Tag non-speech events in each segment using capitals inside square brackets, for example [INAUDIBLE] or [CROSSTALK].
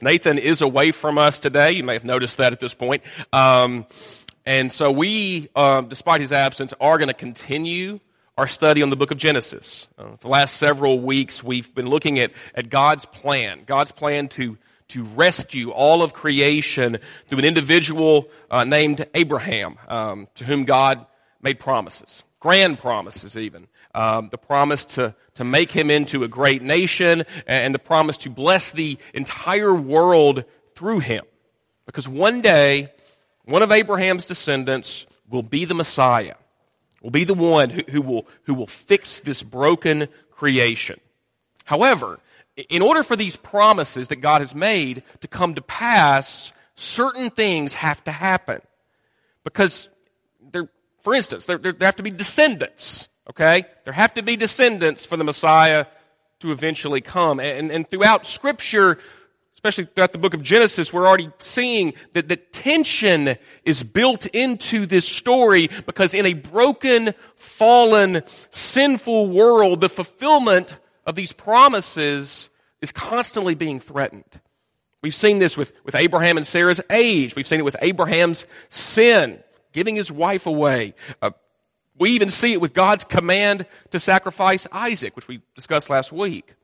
Nathan is away from us today. You may have noticed that at this point. Um, and so we, um, despite his absence, are going to continue our study on the book of Genesis. Uh, the last several weeks, we've been looking at, at God's plan, God's plan to, to rescue all of creation through an individual uh, named Abraham, um, to whom God made promises, grand promises even um, the promise to, to make him into a great nation, and the promise to bless the entire world through him. Because one day, one of Abraham's descendants will be the Messiah, will be the one who, who, will, who will fix this broken creation. However, in order for these promises that God has made to come to pass, certain things have to happen. Because, there, for instance, there, there have to be descendants Okay? There have to be descendants for the Messiah to eventually come. And, and throughout Scripture, especially throughout the book of Genesis, we're already seeing that, the tension is built into this story because in a broken, fallen, sinful world, the fulfillment of these promises is constantly being threatened. We've seen this with, with Abraham and Sarah's age. We've seen it with Abraham's sin, giving his wife away. Uh, we even see it with God's command to sacrifice Isaac, which we discussed last week.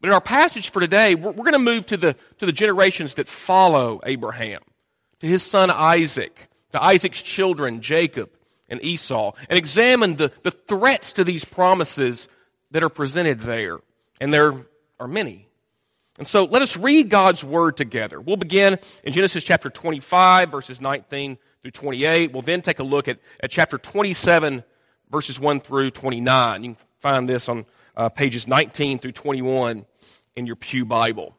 But in our passage for today, we're, we're going to move to the, to the generations that follow Abraham, to his son Isaac, to Isaac's children, Jacob and Esau, and examine the, the threats to these promises that are presented there. And there are many. And so let us read God's word together. We'll begin in Genesis chapter 25, verses 19 through 28. We'll then take a look at, at chapter 27, verses 1 through 29. You can find this on uh, pages 19 through 21 in your Pew Bible.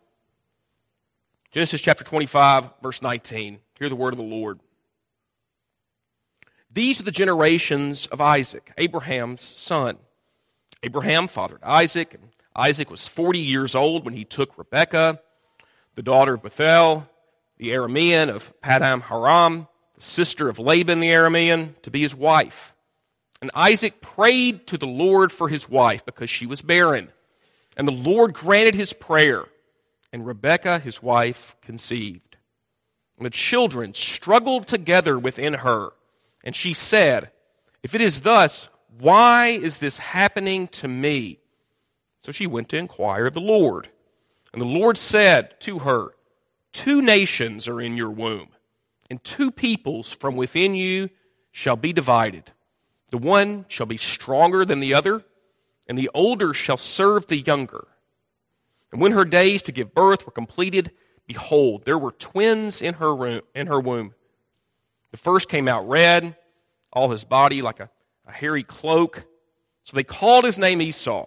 Genesis chapter 25, verse 19. Hear the word of the Lord. These are the generations of Isaac, Abraham's son. Abraham fathered Isaac, and Isaac was 40 years old when he took Rebekah, the daughter of Bethuel, the Aramean of Paddan Aram, sister of Laban the Aramean, to be his wife. And Isaac prayed to the Lord for his wife because she was barren. And the Lord granted his prayer, and Rebekah, his wife, conceived. And the children struggled together within her, and she said, If it is thus, why is this happening to me? So she went to inquire of the Lord. And the Lord said to her, Two nations are in your womb and two peoples from within you shall be divided. The one shall be stronger than the other, and the older shall serve the younger. And when her days to give birth were completed, behold, there were twins in her, room, in her womb. The first came out red, all his body like a, a hairy cloak. So they called his name Esau.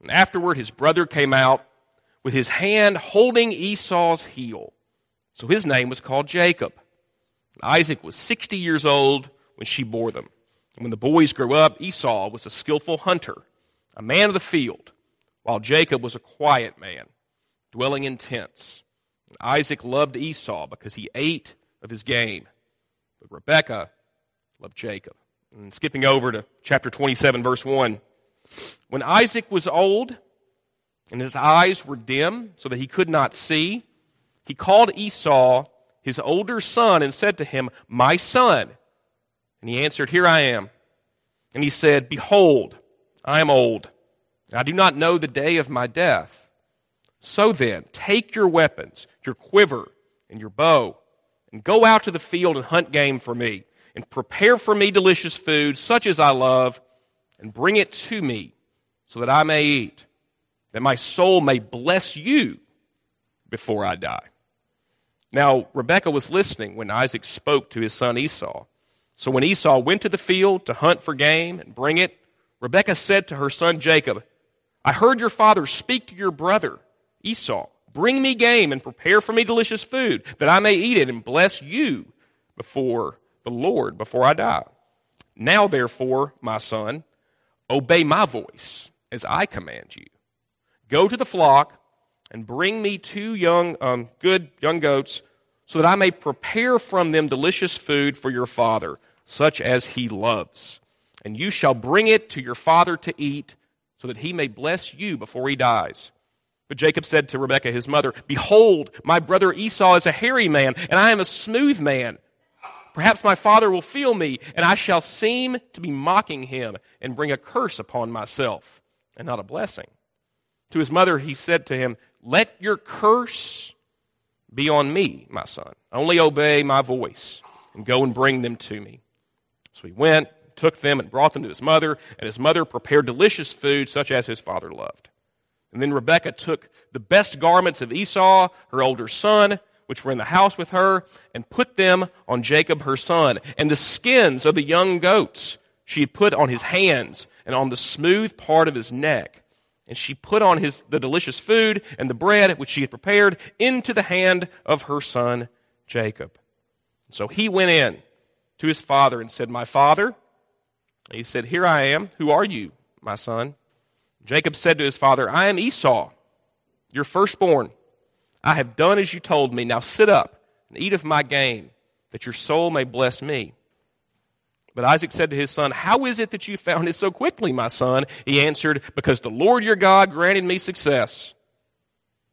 And afterward, his brother came out with his hand holding Esau's heel. So his name was called Jacob. Isaac was 60 years old when she bore them. And when the boys grew up, Esau was a skillful hunter, a man of the field, while Jacob was a quiet man, dwelling in tents. And Isaac loved Esau because he ate of his game, but Rebekah loved Jacob. And skipping over to chapter 27, verse 1. When Isaac was old and his eyes were dim so that he could not see, he called Esau his older son and said to him, My son. And he answered, Here I am. And he said, Behold, I am old. I do not know the day of my death. So then, take your weapons, your quiver, and your bow, and go out to the field and hunt game for me, and prepare for me delicious food, such as I love, and bring it to me, so that I may eat, that my soul may bless you before I die. Now, Rebekah was listening when Isaac spoke to his son Esau. So when Esau went to the field to hunt for game and bring it, Rebekah said to her son Jacob, I heard your father speak to your brother Esau. Bring me game and prepare for me delicious food, that I may eat it and bless you before the Lord, before I die. Now, therefore, my son, obey my voice as I command you. Go to the flock and bring me two young, um, good young goats, so that I may prepare from them delicious food for your father, such as he loves. And you shall bring it to your father to eat, so that he may bless you before he dies. But Jacob said to Rebekah, his mother, Behold, my brother Esau is a hairy man, and I am a smooth man. Perhaps my father will feel me, and I shall seem to be mocking him and bring a curse upon myself, and not a blessing. To his mother, he said to him, Let your curse be on me, my son. Only obey my voice, and go and bring them to me. So he went, took them, and brought them to his mother, and his mother prepared delicious food such as his father loved. And then Rebekah took the best garments of Esau, her older son, which were in the house with her, and put them on Jacob her son. And the skins of the young goats she had put on his hands and on the smooth part of his neck. And she put on his, the delicious food and the bread which she had prepared into the hand of her son Jacob. So he went in to his father and said, My father. And he said, Here I am. Who are you, my son? Jacob said to his father, I am Esau, your firstborn. I have done as you told me. Now sit up and eat of my game, that your soul may bless me. But Isaac said to his son, How is it that you found it so quickly, my son? He answered, Because the Lord your God granted me success.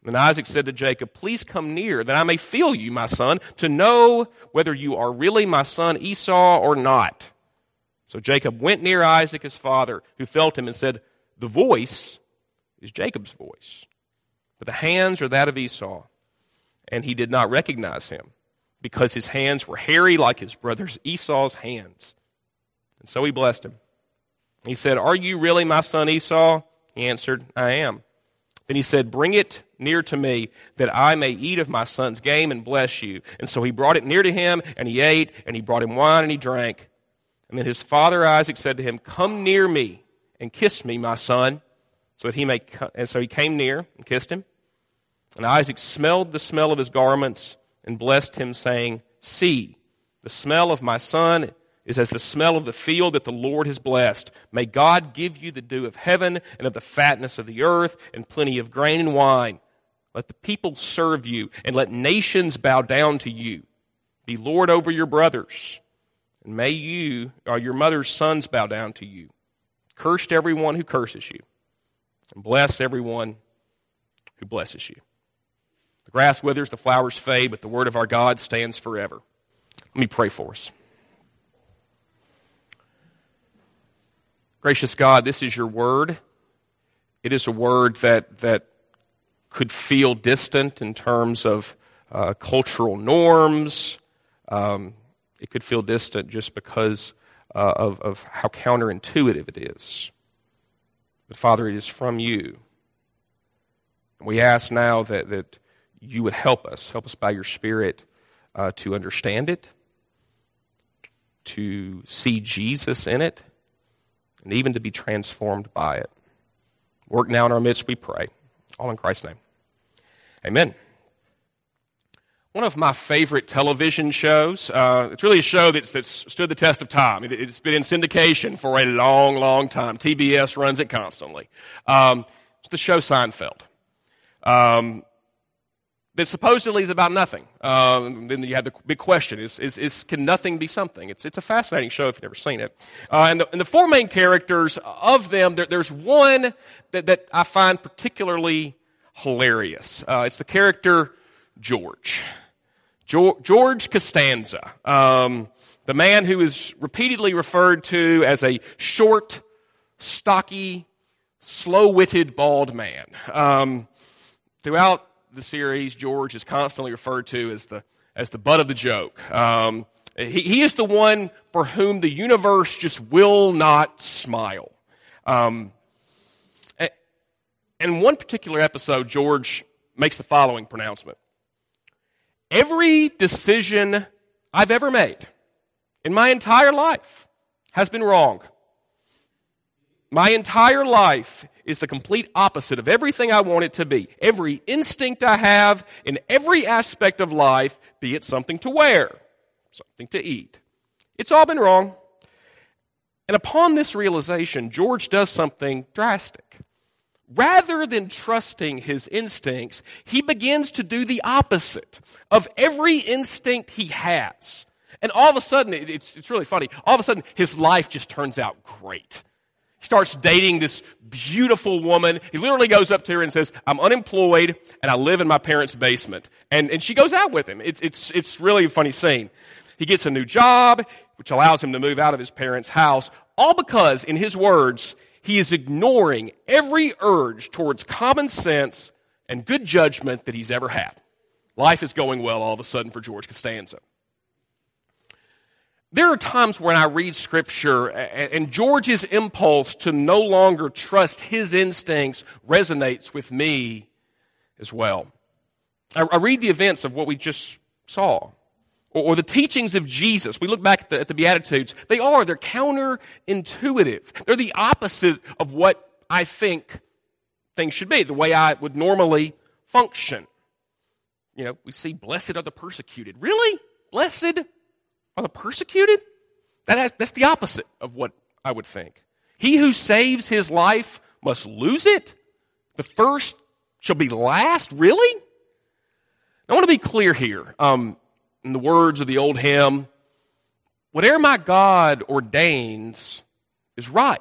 Then Isaac said to Jacob, Please come near, that I may feel you, my son, to know whether you are really my son Esau or not. So Jacob went near Isaac his father, who felt him, and said, the voice is Jacob's voice, but the hands are that of Esau. And he did not recognize him because his hands were hairy like his brother's Esau's hands. And so he blessed him. He said, Are you really my son Esau? He answered, I am. Then he said, Bring it near to me, that I may eat of my son's game and bless you. And so he brought it near to him, and he ate, and he brought him wine, and he drank. And then his father Isaac said to him, Come near me and kiss me, my son, so that he may. And so he came near and kissed him. And Isaac smelled the smell of his garments and blessed him, saying, See, the smell of my son is as the smell of the field that the Lord has blessed. May God give you the dew of heaven and of the fatness of the earth and plenty of grain and wine. Let the people serve you and let nations bow down to you. Be Lord over your brothers. And may you, or your mother's sons, bow down to you. Cursed everyone who curses you, and bless everyone who blesses you. The grass withers, the flowers fade, but the word of our God stands forever. Let me pray for us. Gracious God, this is your word. It is a word that, that could feel distant in terms of uh, cultural norms. Um, it could feel distant just because uh, of, of how counterintuitive it is. But Father, it is from you. And we ask now that, that you would help us, help us by your Spirit uh, to understand it, to see Jesus in it, and even to be transformed by it. Work now in our midst, we pray. All in Christ's name. Amen one of my favorite television shows. Uh, it's really a show that's, that's stood the test of time. It, has been in syndication for a long, long time. TBS runs it constantly. Um, it's the show Seinfeld. Um, that supposedly is about nothing. Um, then you have the big question: is, is, is, can nothing be something? It's, it's a fascinating show if you've never seen it. Uh, and, the, and, the, four main characters of them, there, there's one that, that I find particularly hilarious. Uh, it's the character George. George Costanza, um, the man who is repeatedly referred to as a short, stocky, slow witted, bald man. Um, throughout the series, George is constantly referred to as the, as the butt of the joke. Um, he, he, is the one for whom the universe just will not smile. Um, in one particular episode, George makes the following pronouncement Every decision I've ever made in my entire life has been wrong. My entire life is the complete opposite of everything I want it to be. Every instinct I have in every aspect of life, be it something to wear, something to eat, it's all been wrong. And upon this realization, George does something drastic rather than trusting his instincts, he begins to do the opposite of every instinct he has. And all of a sudden, it's, it's really funny. All of a sudden, his life just turns out great. He starts dating this beautiful woman. He literally goes up to her and says, I'm unemployed and I live in my parents' basement. And, and she goes out with him. It's, it's, it's really a funny scene. He gets a new job, which allows him to move out of his parents' house, all because, in his words, he is ignoring every urge towards common sense and good judgment that he's ever had. Life is going well all of a sudden for George Costanza. There are times when I read scripture and George's impulse to no longer trust his instincts resonates with me as well. I read the events of what we just saw or the teachings of Jesus. We look back at the, at the Beatitudes. They are, they're counterintuitive. They're the opposite of what I think things should be, the way I would normally function. You know, we see, blessed are the persecuted. Really? Blessed are the persecuted? That has, that's the opposite of what I would think. He who saves his life must lose it. The first shall be last. Really? I want to be clear here. Um, in the words of the old hymn, whatever my God ordains is right.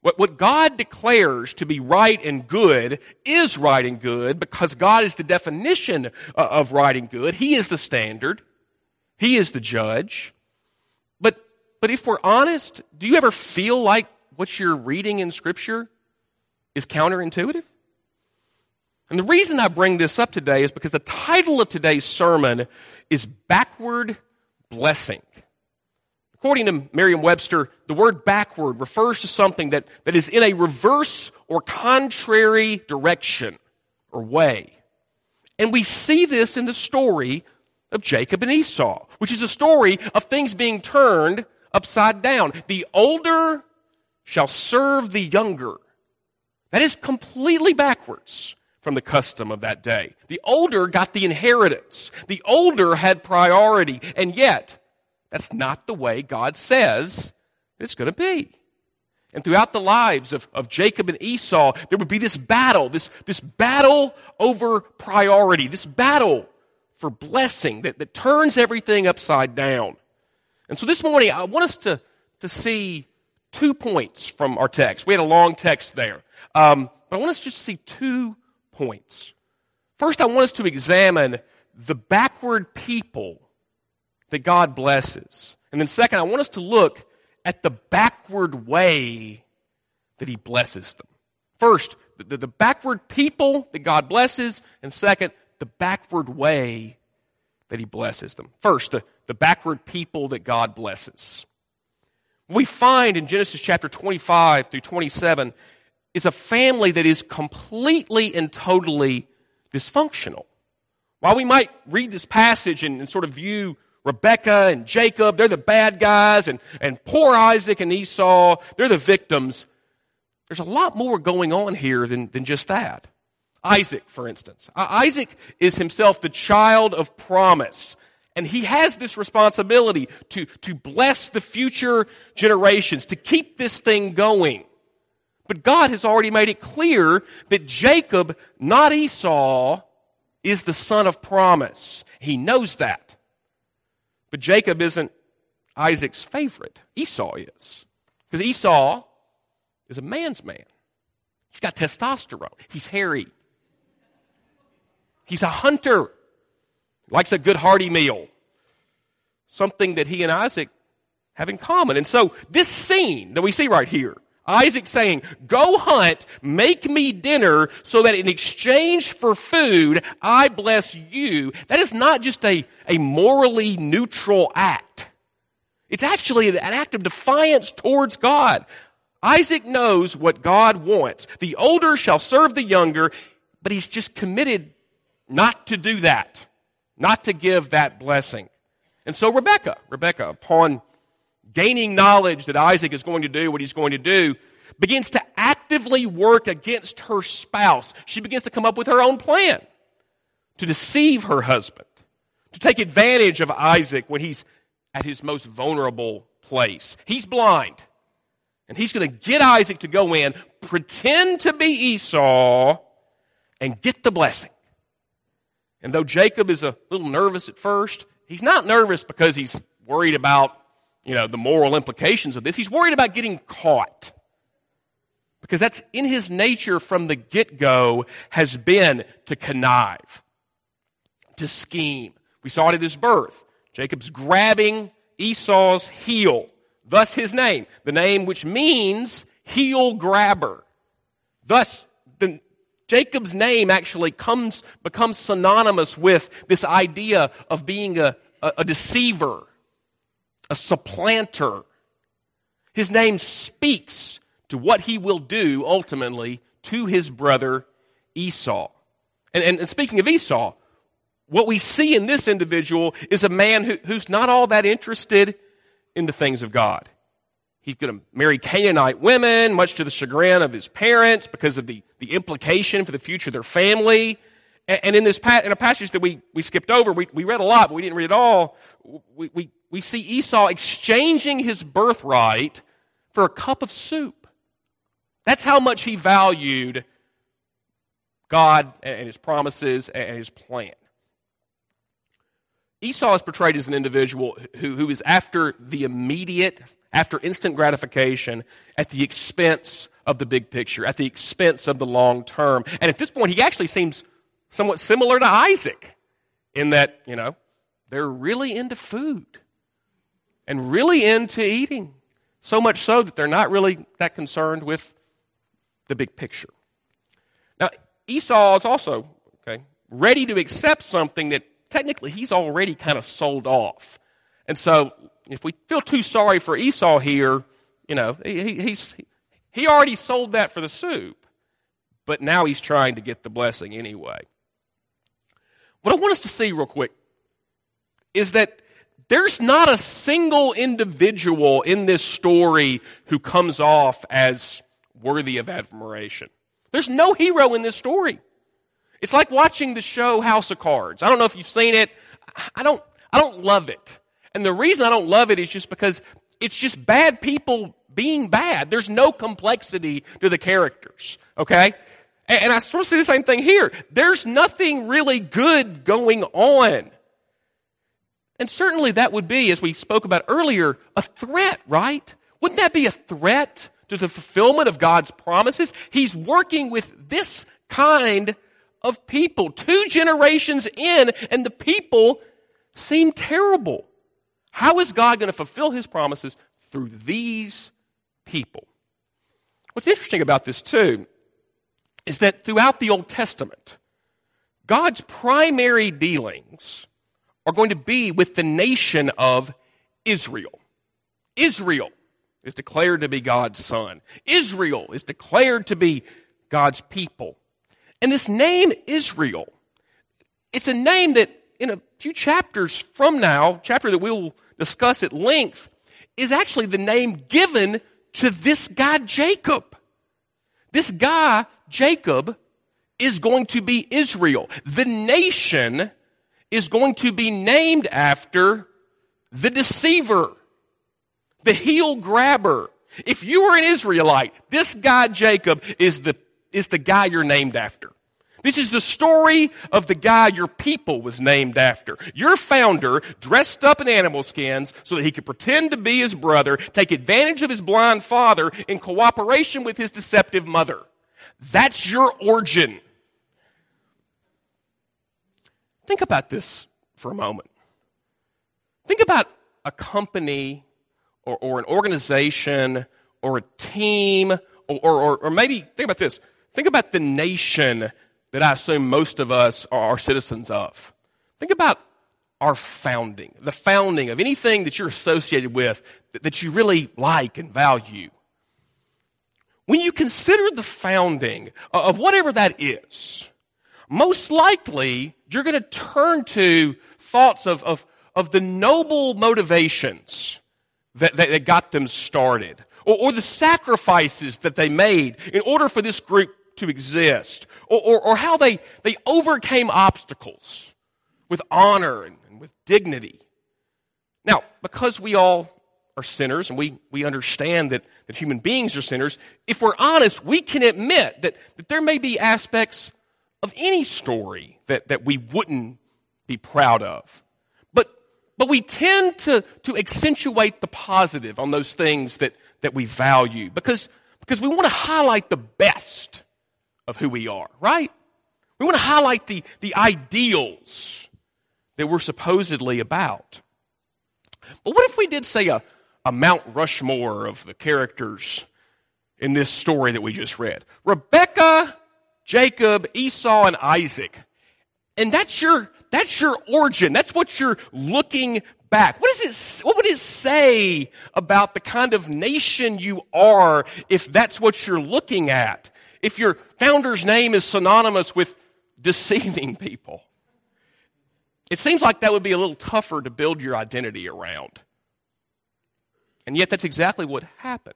What, what God declares to be right and good is right and good because God is the definition uh, of right and good. He is the standard. He is the judge. But, but if we're honest, do you ever feel like what you're reading in Scripture is counterintuitive? And the reason I bring this up today is because the title of today's sermon is Backward Blessing. According to Merriam Webster, the word backward refers to something that, that is in a reverse or contrary direction or way. And we see this in the story of Jacob and Esau, which is a story of things being turned upside down. The older shall serve the younger. That is completely backwards from the custom of that day. The older got the inheritance. The older had priority. And yet, that's not the way God says it's going to be. And throughout the lives of, of Jacob and Esau, there would be this battle, this, this battle over priority, this battle for blessing that, that turns everything upside down. And so this morning, I want us to, to see two points from our text. We had a long text there. Um, but I want us just to see two points. First, I want us to examine the backward people that God blesses. And then, second, I want us to look at the backward way that He blesses them. First, the, the backward people that God blesses, and second, the backward way that He blesses them. First, the, the backward people that God blesses. We find in Genesis chapter 25 through 27 is a family that is completely and totally dysfunctional. While we might read this passage and, and sort of view Rebecca and Jacob, they're the bad guys, and, and poor Isaac and Esau, they're the victims. There's a lot more going on here than, than just that. Isaac, for instance. Isaac is himself the child of promise. And he has this responsibility to, to bless the future generations, to keep this thing going. But God has already made it clear that Jacob, not Esau, is the son of promise. He knows that. But Jacob isn't Isaac's favorite. Esau is. Because Esau is a man's man. He's got testosterone. He's hairy. He's a hunter. Likes a good hearty meal. Something that he and Isaac have in common. And so this scene that we see right here Isaac saying, Go hunt, make me dinner, so that in exchange for food, I bless you. That is not just a, a morally neutral act. It's actually an act of defiance towards God. Isaac knows what God wants. The older shall serve the younger, but he's just committed not to do that, not to give that blessing. And so Rebecca, Rebecca, upon gaining knowledge that Isaac is going to do what he's going to do, begins to actively work against her spouse. She begins to come up with her own plan to deceive her husband, to take advantage of Isaac when he's at his most vulnerable place. He's blind. And he's going to get Isaac to go in, pretend to be Esau, and get the blessing. And though Jacob is a little nervous at first, he's not nervous because he's worried about you know, the moral implications of this. He's worried about getting caught. Because that's in his nature from the get go has been to connive, to scheme. We saw it at his birth. Jacob's grabbing Esau's heel, thus his name, the name which means heel grabber. Thus, Jacob's name actually comes, becomes synonymous with this idea of being a, a, a deceiver, a supplanter. His name speaks to what he will do ultimately to his brother Esau. And, and, and speaking of Esau, what we see in this individual is a man who, who's not all that interested in the things of God. He's going to marry Canaanite women, much to the chagrin of his parents because of the, the implication for the future of their family. And, and in this in a passage that we, we skipped over, we, we read a lot, but we didn't read it all. We, we, we see Esau exchanging his birthright for a cup of soup. That's how much he valued God and his promises and his plan. Esau is portrayed as an individual who, who is after the immediate, after instant gratification, at the expense of the big picture, at the expense of the long term. And at this point, he actually seems somewhat similar to Isaac in that, you know, they're really into food and really into eating. So much so that they're not really that concerned with the big picture. Now, Esau is also, okay, ready to accept something that technically he's already kind of sold off. And so if we feel too sorry for Esau here, you know, he, he's, he already sold that for the soup, but now he's trying to get the blessing anyway. What I want us to see real quick is that there's not a single individual in this story who comes off as worthy of admiration. There's no hero in this story. It's like watching the show House of Cards. I don't know if you've seen it. I don't, I don't love it. And the reason I don't love it is just because it's just bad people being bad. There's no complexity to the characters. Okay? And, and I sort of see the same thing here. There's nothing really good going on. And certainly that would be, as we spoke about earlier, a threat, right? Wouldn't that be a threat to the fulfillment of God's promises? He's working with this kind of people, two generations in, and the people seem terrible. How is God going to fulfill his promises through these people? What's interesting about this, too, is that throughout the Old Testament, God's primary dealings are going to be with the nation of Israel. Israel is declared to be God's son. Israel is declared to be God's people. And this name, Israel, it's a name that in a few chapters from now, chapter that we'll discuss at length, is actually the name given to this guy, Jacob. This guy, Jacob, is going to be Israel. The nation is going to be named after the deceiver, the heel grabber. If you were an Israelite, this guy, Jacob, is the is the guy you're named after. This is the story of the guy your people was named after. Your founder dressed up in animal skins so that he could pretend to be his brother, take advantage of his blind father in cooperation with his deceptive mother. That's your origin. Think about this for a moment. Think about a company or, or an organization or a team or, or, or maybe think about this Think about the nation that I assume most of us are citizens of. Think about our founding, the founding of anything that you're associated with that you really like and value. When you consider the founding of whatever that is, most likely you're going to turn to thoughts of, of, of the noble motivations that, that, that got them started, or, or the sacrifices that they made in order for this group to exist, or, or, or how they, they overcame obstacles with honor and, and with dignity. Now, because we all are sinners and we, we understand that, that human beings are sinners, if we're honest, we can admit that, that there may be aspects of any story that, that we wouldn't be proud of. But, but we tend to, to accentuate the positive on those things that, that we value because because we want to highlight the best of who we are, right? We want to highlight the, the ideals that we're supposedly about. But what if we did say a, a Mount Rushmore of the characters in this story that we just read? Rebecca, Jacob, Esau, and Isaac. And that's your, that's your origin. That's what you're looking back. What does it, what would it say about the kind of nation you are if that's what you're looking at? If your founder's name is synonymous with deceiving people? It seems like that would be a little tougher to build your identity around. And yet, that's exactly what happened.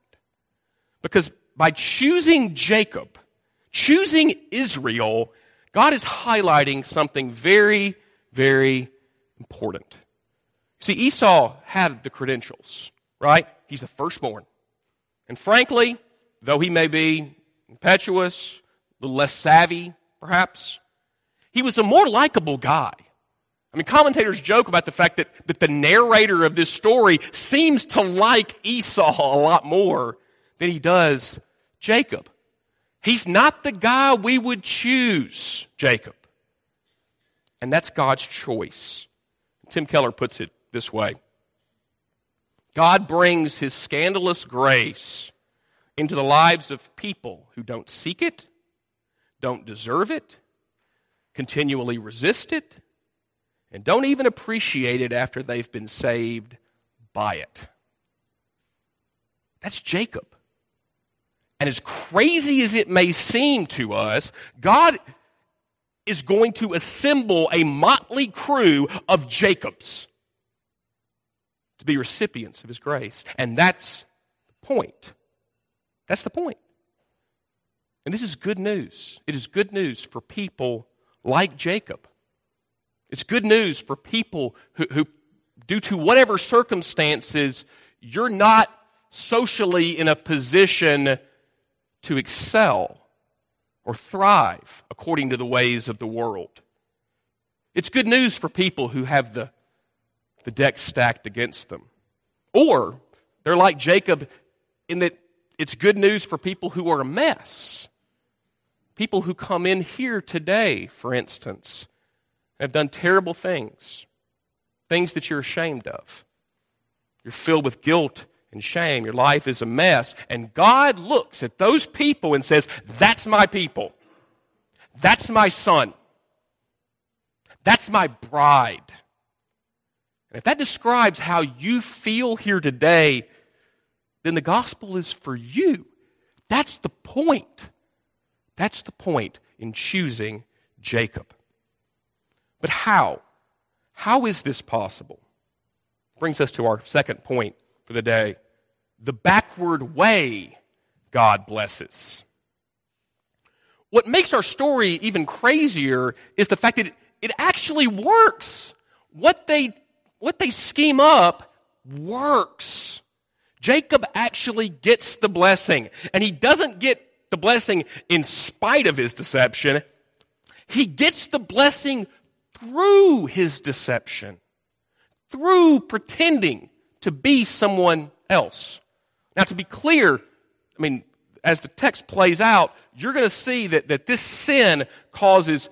Because by choosing Jacob, choosing Israel, God is highlighting something very, very important. See, Esau had the credentials, right? He's the firstborn. And frankly, though he may be impetuous, a little less savvy, perhaps, he was a more likable guy. I mean, commentators joke about the fact that, that the narrator of this story seems to like Esau a lot more than he does Jacob. He's not the guy we would choose, Jacob. And that's God's choice. Tim Keller puts it this way God brings his scandalous grace into the lives of people who don't seek it, don't deserve it, continually resist it, and don't even appreciate it after they've been saved by it. That's Jacob. And as crazy as it may seem to us, God is going to assemble a motley crew of Jacobs to be recipients of his grace. And that's the point. That's the point. And this is good news. It is good news for people like Jacob it's good news for people who, who, due to whatever circumstances, you're not socially in a position to excel or thrive according to the ways of the world. It's good news for people who have the, the deck stacked against them. Or they're like Jacob in that it's good news for people who are a mess. People who come in here today, for instance, have done terrible things, things that you're ashamed of. You're filled with guilt and shame. Your life is a mess. And God looks at those people and says, That's my people. That's my son. That's my bride. And if that describes how you feel here today, then the gospel is for you. That's the point. That's the point in choosing Jacob. But how? How is this possible? Brings us to our second point for the day the backward way God blesses. What makes our story even crazier is the fact that it, it actually works. What they, what they scheme up works. Jacob actually gets the blessing, and he doesn't get the blessing in spite of his deception. He gets the blessing through his deception, through pretending to be someone else. Now, to be clear, I mean, as the text plays out, you're going to see that, that this sin causes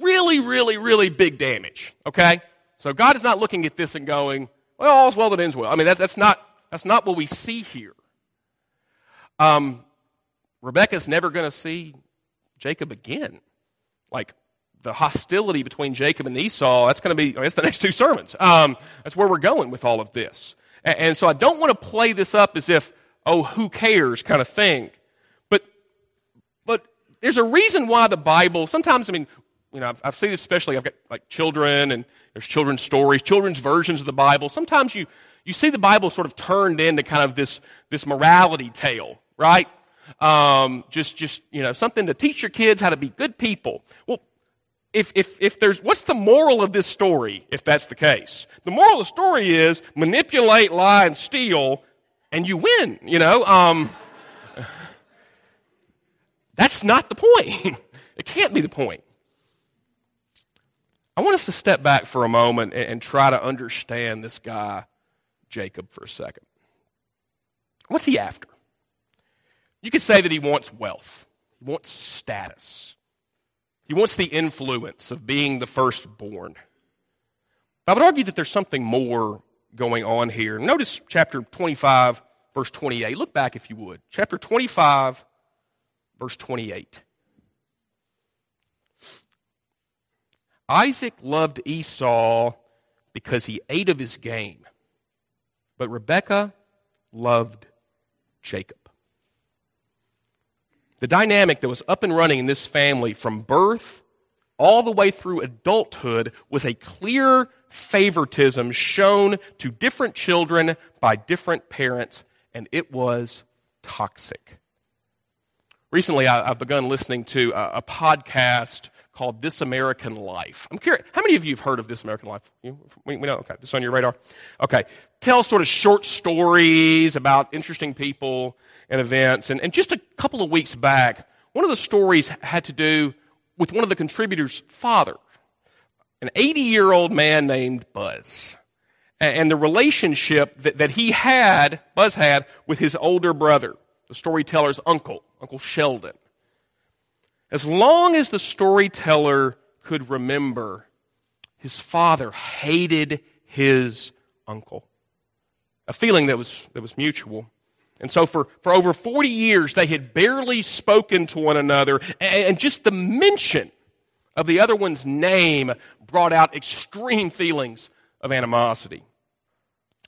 really, really, really big damage. Okay? So God is not looking at this and going, well, all's well that ends well. I mean, that, that's, not, that's not what we see here. Um, Rebecca's never going to see Jacob again. Like, the hostility between Jacob and Esau, that's going to be, that's the next two sermons. Um, that's where we're going with all of this. And, and so I don't want to play this up as if, oh, who cares kind of thing. But, but there's a reason why the Bible, sometimes, I mean, you know, I've, I've seen this especially, I've got like children and there's children's stories, children's versions of the Bible. Sometimes you, you see the Bible sort of turned into kind of this, this morality tale, right? Um, just, just, you know, something to teach your kids how to be good people. Well, if, if, if there's, what's the moral of this story, if that's the case? The moral of the story is manipulate, lie, and steal, and you win, you know? Um, [LAUGHS] that's not the point. [LAUGHS] it can't be the point. I want us to step back for a moment and, and try to understand this guy, Jacob, for a second. What's he after? You could say that he wants wealth, he wants status, he wants the influence of being the firstborn. I would argue that there's something more going on here. Notice chapter 25, verse 28. Look back if you would. Chapter 25, verse 28. Isaac loved Esau because he ate of his game, but Rebekah loved Jacob. The dynamic that was up and running in this family from birth all the way through adulthood was a clear favoritism shown to different children by different parents, and it was toxic. Recently, I, have begun listening to a, podcast called This American Life. I'm curious, how many of you have heard of This American Life? You, we, we know, okay, this on your radar? Okay. Tells sort of short stories about interesting people and events. And, and just a couple of weeks back, one of the stories had to do with one of the contributors' father, an 80 year old man named Buzz, and the relationship that, that he had, Buzz had, with his older brother, the storyteller's uncle, Uncle Sheldon. As long as the storyteller could remember, his father hated his uncle. A feeling that was, that was mutual. And so for, for over 40 years, they had barely spoken to one another. And just the mention of the other one's name brought out extreme feelings of animosity.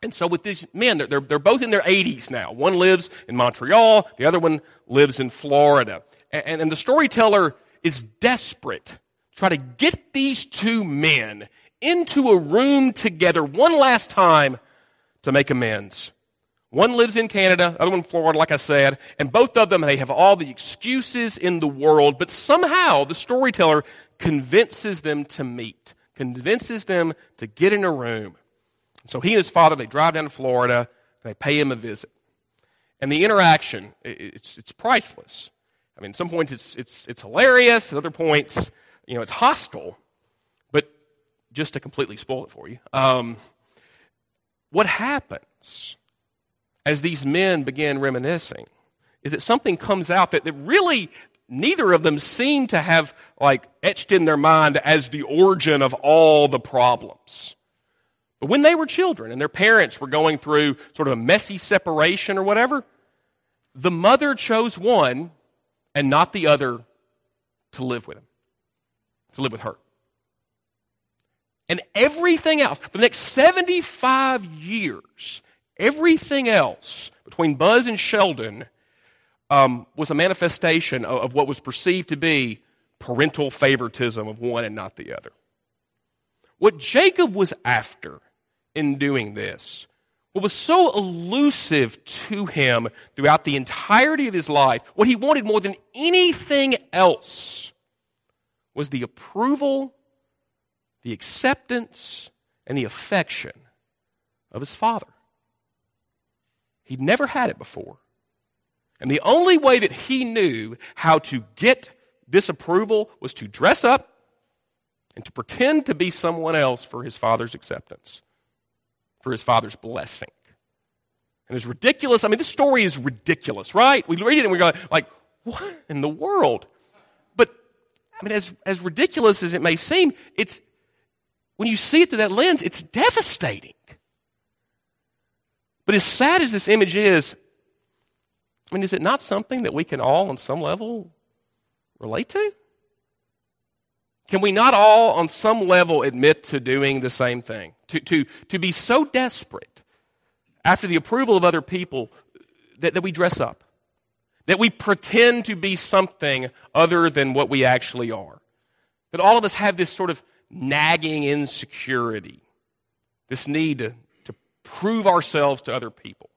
And so with these men, they're, they're, both in their 80s now. One lives in Montreal, the other one lives in Florida. And, and the storyteller is desperate to try to get these two men into a room together one last time to make amends. One lives in Canada, other one in Florida, like I said, and both of them, they have all the excuses in the world, but somehow the storyteller convinces them to meet, convinces them to get in a room. So he and his father, they drive down to Florida, they pay him a visit. And the interaction, it's, it's priceless. I mean, at some points it's, it's, it's hilarious, at other points, you know, it's hostile. But just to completely spoil it for you, um, what happens as these men begin reminiscing is that something comes out that, that really neither of them seem to have like etched in their mind as the origin of all the problems. But when they were children and their parents were going through sort of a messy separation or whatever, the mother chose one and not the other to live with him, to live with her. And everything else, for the next 75 years, Everything else between Buzz and Sheldon um, was a manifestation of, of what was perceived to be parental favoritism of one and not the other. What Jacob was after in doing this, what was so elusive to him throughout the entirety of his life, what he wanted more than anything else was the approval, the acceptance, and the affection of his father. He'd never had it before. And the only way that he knew how to get this approval was to dress up and to pretend to be someone else for his father's acceptance, for his father's blessing. And it's ridiculous. I mean, this story is ridiculous, right? We read it and we go, like, what in the world? But, I mean, as, as ridiculous as it may seem, it's, when you see it through that lens, it's devastating. But as sad as this image is, I mean, is it not something that we can all, on some level, relate to? Can we not all, on some level, admit to doing the same thing? To, to, to be so desperate after the approval of other people that, that we dress up, that we pretend to be something other than what we actually are. That all of us have this sort of nagging insecurity, this need to, to prove ourselves to other people.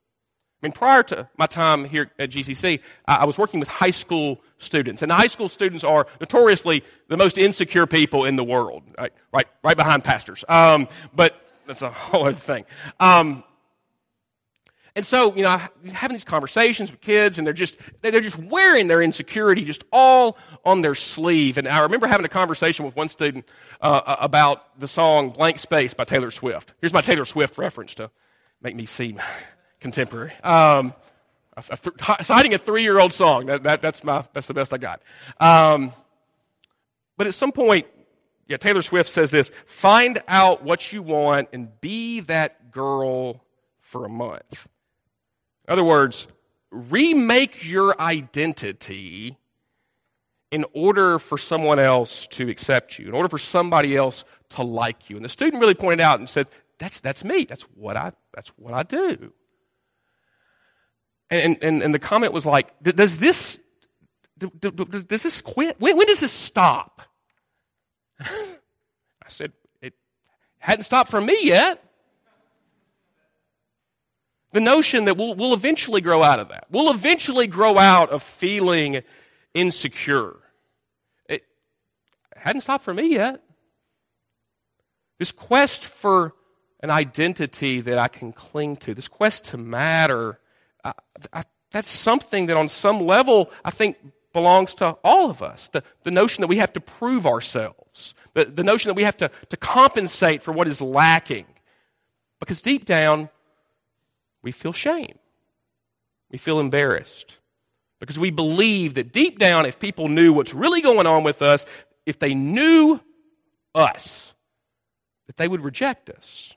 I mean, prior to my time here at GCC, I was working with high school students, and high school students are notoriously the most insecure people in the world, right? Right, right behind pastors. Um, but that's a whole other thing. Um, and so, you know, having these conversations with kids, and they're just they're just wearing their insecurity just all on their sleeve. And I remember having a conversation with one student uh, about the song "Blank Space" by Taylor Swift. Here's my Taylor Swift reference to make me seem contemporary. Um, a th- citing a three-year-old song. That, that, that's my that's the best I got. Um, but at some point, yeah, Taylor Swift says this: find out what you want and be that girl for a month. In other words, remake your identity in order for someone else to accept you, in order for somebody else to like you. And the student really pointed out and said, That's, that's me. That's what I, that's what I do. And, and, and the comment was like, Does this, does this quit? When, when does this stop? [LAUGHS] I said, It hadn't stopped for me yet. The notion that we'll, we'll eventually grow out of that. We'll eventually grow out of feeling insecure. It hadn't stopped for me yet. This quest for an identity that I can cling to, this quest to matter, I, I, that's something that on some level I think belongs to all of us. The, the notion that we have to prove ourselves, the, the notion that we have to, to compensate for what is lacking. Because deep down, we feel shame. We feel embarrassed. Because we believe that deep down, if people knew what's really going on with us, if they knew us, that they would reject us.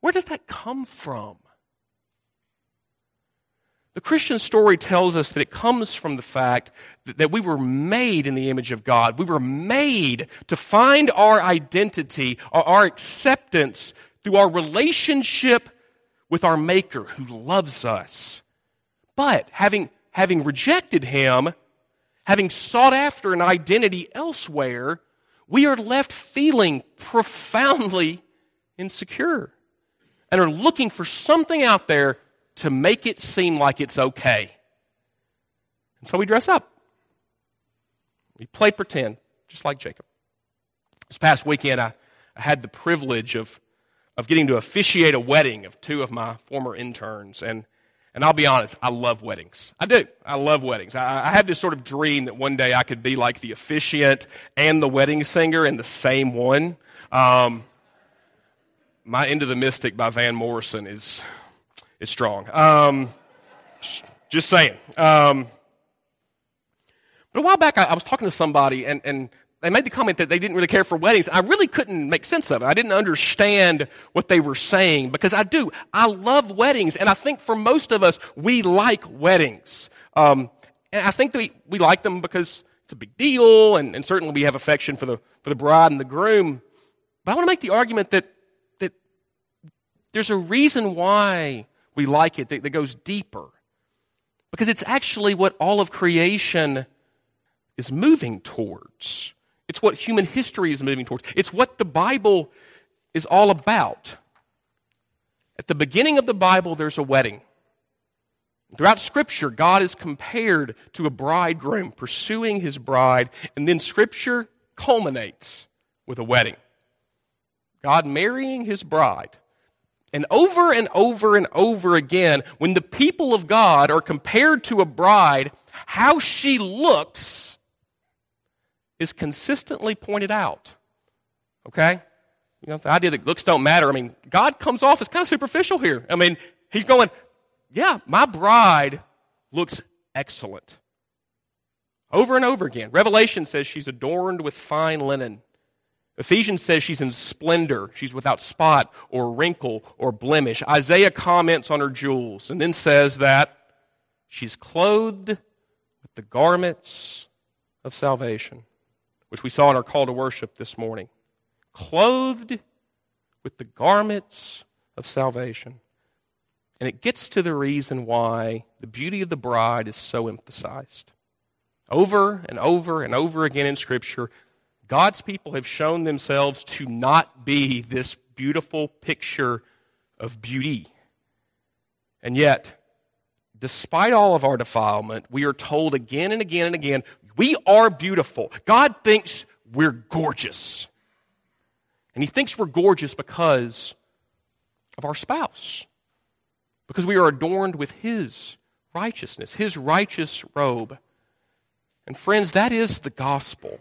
Where does that come from? The Christian story tells us that it comes from the fact that, we were made in the image of God. We were made to find our identity, our, our acceptance through our relationship with our Maker who loves us. But having, having rejected Him, having sought after an identity elsewhere, we are left feeling profoundly insecure and are looking for something out there to make it seem like it's okay. And so we dress up. We play pretend, just like Jacob. This past weekend, I, I had the privilege of of getting to officiate a wedding of two of my former interns. And, and I'll be honest, I love weddings. I do. I love weddings. I, I have this sort of dream that one day I could be like the officiant and the wedding singer in the same one. Um, my Into the Mystic by Van Morrison is, is strong. Um, just saying. Um, but a while back, I, I was talking to somebody, and, and they made the comment that they didn't really care for weddings. I really couldn't make sense of it. I didn't understand what they were saying because I do. I love weddings, and I think for most of us, we like weddings. Um, and I think that we, we like them because it's a big deal, and, and certainly we have affection for the, for the bride and the groom. But I want to make the argument that, that there's a reason why we like it that, that goes deeper. Because it's actually what all of creation is moving towards. It's what human history is moving towards. It's what the Bible is all about. At the beginning of the Bible, there's a wedding. Throughout Scripture, God is compared to a bridegroom pursuing his bride, and then Scripture culminates with a wedding. God marrying his bride. And over and over and over again, when the people of God are compared to a bride, how she looks is consistently pointed out. Okay? You know, the idea that looks don't matter. I mean, God comes off as kind of superficial here. I mean, he's going, yeah, my bride looks excellent. Over and over again. Revelation says she's adorned with fine linen. Ephesians says she's in splendor. She's without spot or wrinkle or blemish. Isaiah comments on her jewels and then says that she's clothed with the garments of salvation which we saw in our call to worship this morning. Clothed with the garments of salvation. And it gets to the reason why the beauty of the bride is so emphasized. Over and over and over again in Scripture, God's people have shown themselves to not be this beautiful picture of beauty. And yet, despite all of our defilement, we are told again and again and again we are beautiful. God thinks we're gorgeous. And He thinks we're gorgeous because of our spouse, because we are adorned with His righteousness, His righteous robe. And friends, that is the gospel.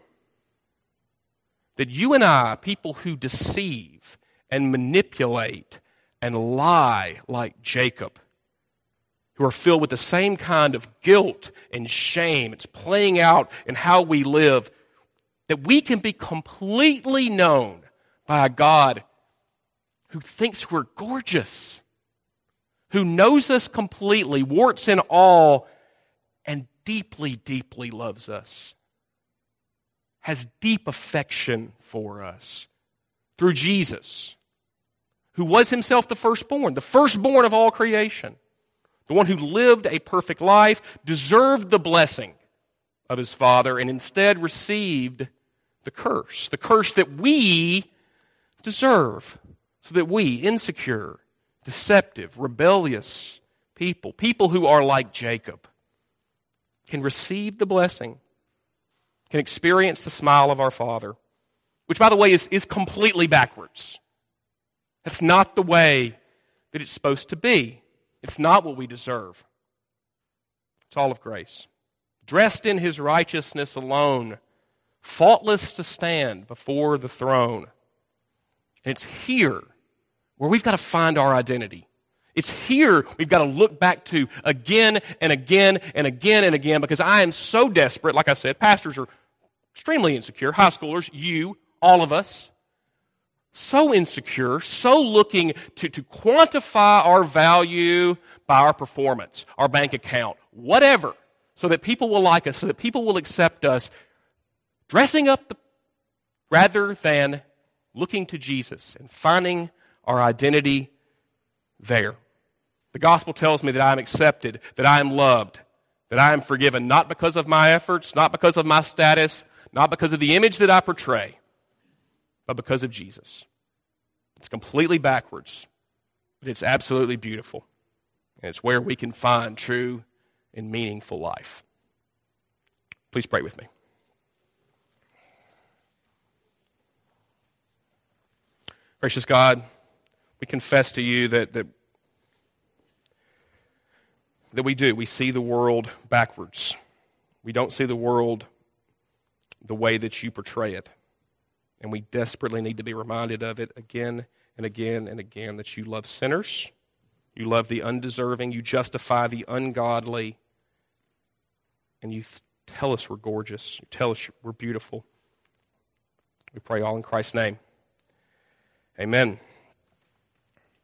That you and I, people who deceive and manipulate and lie like Jacob, who are filled with the same kind of guilt and shame. It's playing out in how we live. That we can be completely known by a God who thinks we're gorgeous, who knows us completely, warts and all, and deeply, deeply loves us, has deep affection for us through Jesus, who was himself the firstborn, the firstborn of all creation the one who lived a perfect life, deserved the blessing of his father, and instead received the curse, the curse that we deserve, so that we, insecure, deceptive, rebellious people, people who are like Jacob, can receive the blessing, can experience the smile of our Father, which, by the way, is, is completely backwards. That's not the way that it's supposed to be. It's not what we deserve. It's all of grace. Dressed in his righteousness alone, faultless to stand before the throne. And it's here where we've got to find our identity. It's here we've got to look back to again and again and again and again because I am so desperate. Like I said, pastors are extremely insecure, high schoolers, you, all of us so insecure, so looking to, to quantify our value by our performance, our bank account, whatever, so that people will like us, so that people will accept us, dressing up the, rather than looking to Jesus and finding our identity there. The gospel tells me that I am accepted, that I am loved, that I am forgiven, not because of my efforts, not because of my status, not because of the image that I portray but because of Jesus. It's completely backwards, but it's absolutely beautiful. And it's where we can find true and meaningful life. Please pray with me. Gracious God, we confess to you that, that, that we do. We see the world backwards. We don't see the world the way that you portray it. And we desperately need to be reminded of it again and again and again that you love sinners, you love the undeserving, you justify the ungodly, and you tell us we're gorgeous, you tell us we're beautiful. We pray all in Christ's name. Amen.